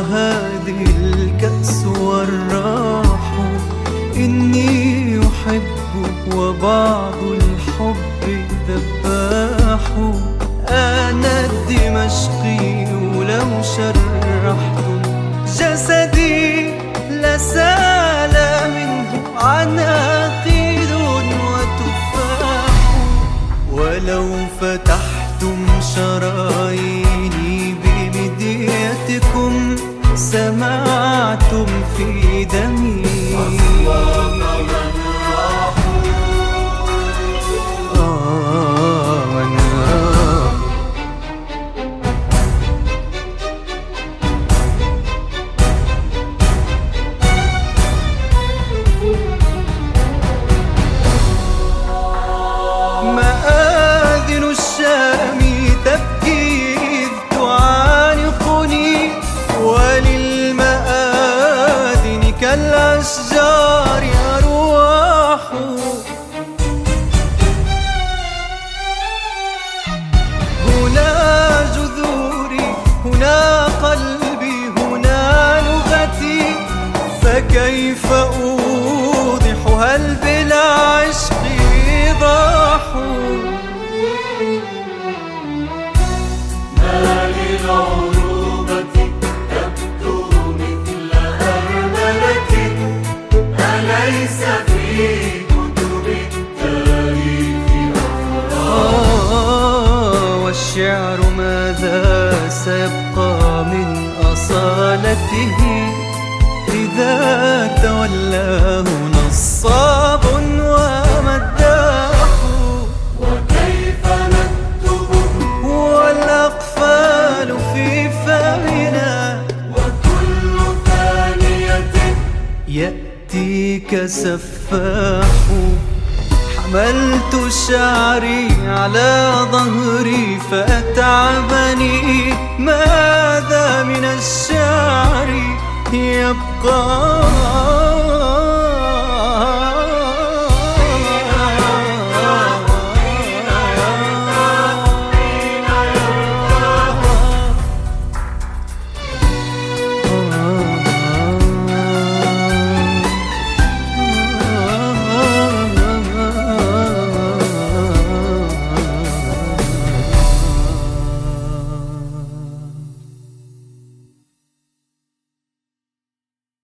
هذه الكأس والراح. إني أحب وبعض الحب ذباح. أنا الدمشقي لو شرحت جسدي لسال منه عناقيد وتفاح. ولو فتحتم شراييني كالأشجار أرواح هنا جذوري هنا قلبي هنا لغتي. فكيف أوضح؟ هل بالعشق إيضاح ما للعروبة أليس في كتب التاريخ والشعر ماذا سيبقى من أصالته؟ إذا تولاه نصاب ومداح. وكيف نكتب؟ والأقفال في فمنا. وكل ثانية يأتيك سفاح. حملت شعري على ظهري فأتعبني. ماذا من الشعر يبقى؟